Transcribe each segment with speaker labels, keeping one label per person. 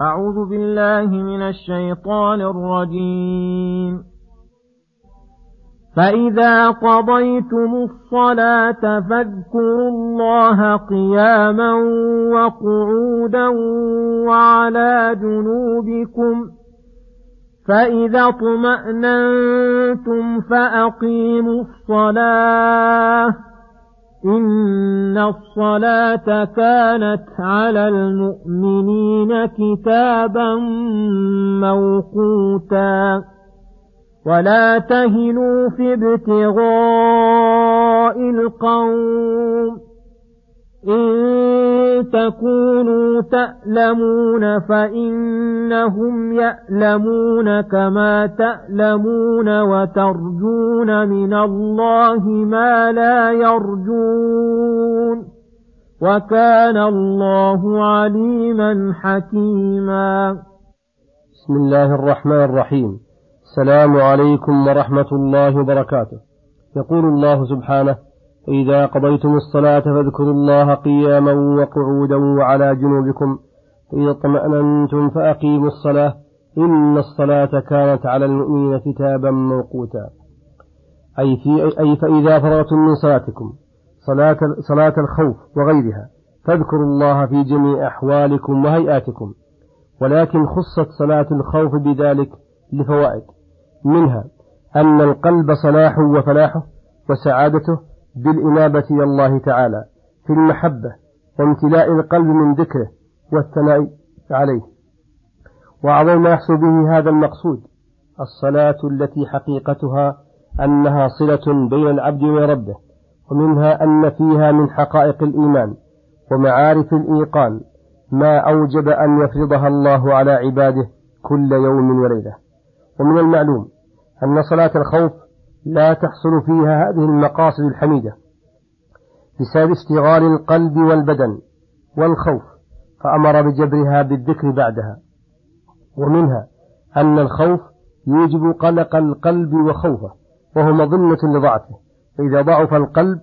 Speaker 1: أعوذ بالله من الشيطان الرجيم. فإذا قضيتم الصلاة فاذكروا الله قياما وقعودا وعلى جنوبكم. فإذا اطمأننتم فأقيموا الصلاة. إن الصلاة كانت على المؤمنين كتابا موقوتا ولا تهنوا في ابتغاء القوم إن تكونوا تألمون فإنهم يألمون كما تألمون وترجون من الله ما لا يرجون وكان الله عليما حكيما.
Speaker 2: بسم الله الرحمن الرحيم. السلام عليكم ورحمة الله وبركاته. يقول الله سبحانه فإذا قضيتم الصلاة فاذكروا الله قياما وقعودا وعلى جنوبكم فإذا اطمأننتم فأقيموا الصلاة إن الصلاة كانت على المؤمنين كتابا موقوتا. أي, في أي فإذا فرغتم من صلاتكم صلاة, صلاة الخوف وغيرها فاذكروا الله في جميع أحوالكم وهيئاتكم. ولكن خصت صلاة الخوف بذلك لفوائد. منها أن القلب صلاحه وفلاحه وسعادته بالإنابة إلى الله تعالى في المحبة وامتلاء القلب من ذكره والثناء عليه. وأعظم ما يحصل به هذا المقصود الصلاة التي حقيقتها أنها صلة بين العبد وربه ومنها أن فيها من حقائق الإيمان ومعارف الإيقان ما أوجب أن يفرضها الله على عباده كل يوم وليلة. ومن المعلوم أن صلاة الخوف لا تحصل فيها هذه المقاصد الحميدة بسبب اشتغال القلب والبدن والخوف فأمر بجبرها بالذكر بعدها ومنها أن الخوف يوجب قلق القلب وخوفه وهو مظنة لضعفه فإذا ضعف القلب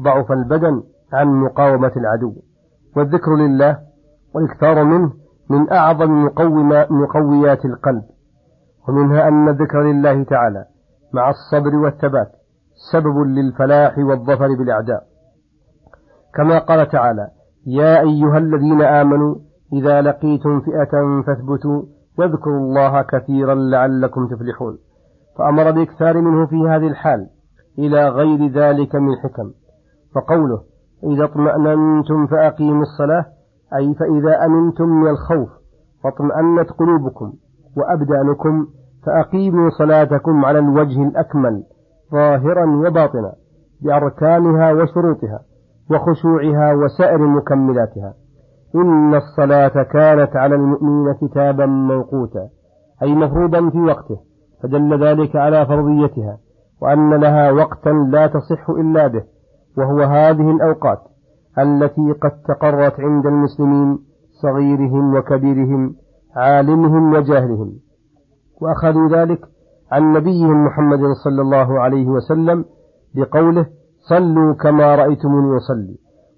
Speaker 2: ضعف البدن عن مقاومة العدو والذكر لله والإكثار منه من أعظم مقويات القلب ومنها أن الذكر لله تعالى مع الصبر والثبات سبب للفلاح والظفر بالأعداء. كما قال تعالى يا أيها الذين آمنوا إذا لقيتم فئة فاثبتوا واذكروا الله كثيرا لعلكم تفلحون. فأمر بإكثار منه في هذه الحال إلى غير ذلك من حكم. فقوله إذا اطمأننتم فأقيموا الصلاة أي فإذا أمنتم من الخوف واطمأنت قلوبكم وأبدانكم فأقيموا صلاتكم على الوجه الأكمل ظاهرا وباطنا بأركانها وشروطها وخشوعها وسائر مكملاتها. إن الصلاة كانت على المؤمنين كتابا موقوتا أي مفروضا في وقته فدل ذلك على فرضيتها وأن لها وقتا لا تصح إلا به وهو هذه الأوقات التي قد تقرت عند المسلمين صغيرهم وكبيرهم عالمهم وجاهلهم. وأخذوا ذلك عن نبيهم محمد صلى الله عليه وسلم بقوله صلوا كما رأيتموني أصلي.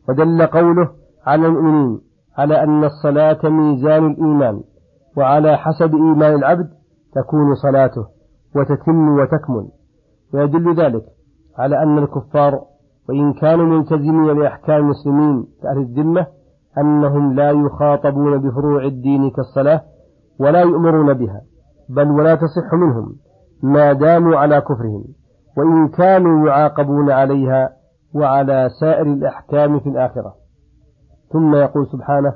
Speaker 2: ودل قوله على المؤمنين على أن الصلاة ميزان الإيمان وعلى حسب إيمان العبد تكون صلاته وتتم وتكمل. ويدل ذلك على أن الكفار وإن كانوا ملتزمين بأحكام المسلمين كأهل الذمة أنهم لا يخاطبون بفروع الدين كالصلاة ولا يؤمرون بها. بل ولا تصح منهم ما داموا على كفرهم وإن كانوا يعاقبون عليها وعلى سائر الأحكام في الآخرة. ثم يقول سبحانه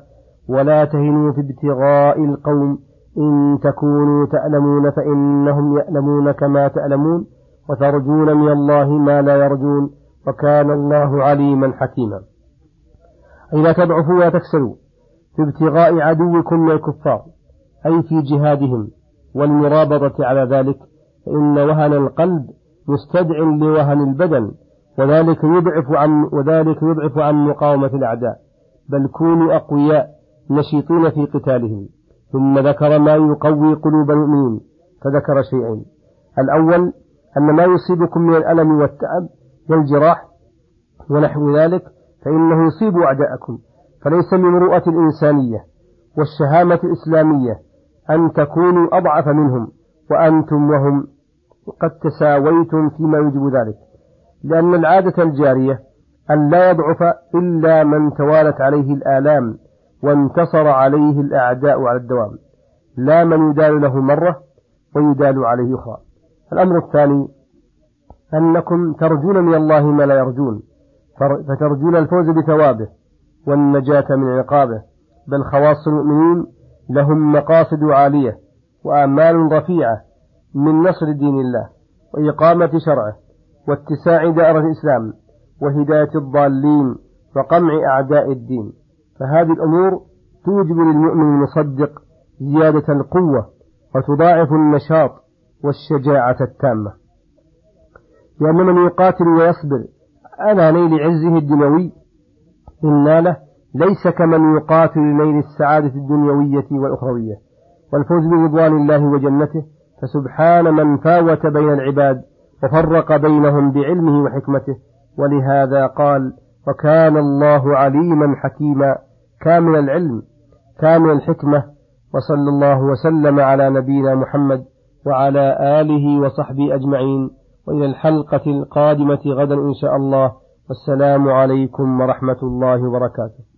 Speaker 2: ولا تهنوا في ابتغاء القوم إن تكونوا تألمون فإنهم يألمون كما تألمون وترجون من الله ما لا يرجون وكان الله عليما حكيما. أي لا تضعفوا ولا تكسلوا في ابتغاء عدوكم من الكفار أي في جهادهم. والمرابطة على ذلك فإن وهن القلب مستدع لوهن البدن وذلك يضعف عن وذلك يضعف عن مقاومة الأعداء. بل كونوا أقوياء نشيطين في قتالهم. ثم ذكر ما يقوي قلوب المؤمنين فذكر شيئين. الأول أن ما يصيبكم من الألم والتعب والجراح ونحو ذلك فإنه يصيب أعداءكم فليس من مروءة الإنسانية والشهامة الإسلامية. أن تكونوا أضعف منهم وأنتم وهم قد تساويتم فيما يجب ذلك. لأن العادة الجارية أن لا يضعف إلا من توالت عليه الآلام وانتصر عليه الأعداء على الدوام. لا من يدال له مرة ويدال عليه أخرى. الأمر الثاني أنكم ترجون من الله ما لا يرجون فترجون الفوز بثوابه والنجاة من عقابه بل خواص المؤمنين لهم مقاصد عالية وآمال رفيعة من نصر دين الله وإقامة شرعه واتساع دائرة الإسلام وهداية الضالين وقمع أعداء الدين. فهذه الأمور توجب للمؤمن المصدق زيادة القوة وتضاعف النشاط والشجاعة التامة. لأن من يقاتل ويصبر على نيل عزه الدنيوي إن ناله ليس كمن يقاتل لنيل السعادة الدنيوية والأخروية والفوز برضوان الله وجنته فسبحان من فاوت بين العباد وفرق بينهم بعلمه وحكمته. ولهذا قال وكان الله عليما حكيما كامل العلم كامل الحكمة. وصلى الله وسلم على نبينا محمد وعلى آله وصحبه أجمعين. وإلى الحلقة القادمة غدا إن شاء الله. والسلام عليكم ورحمة الله وبركاته.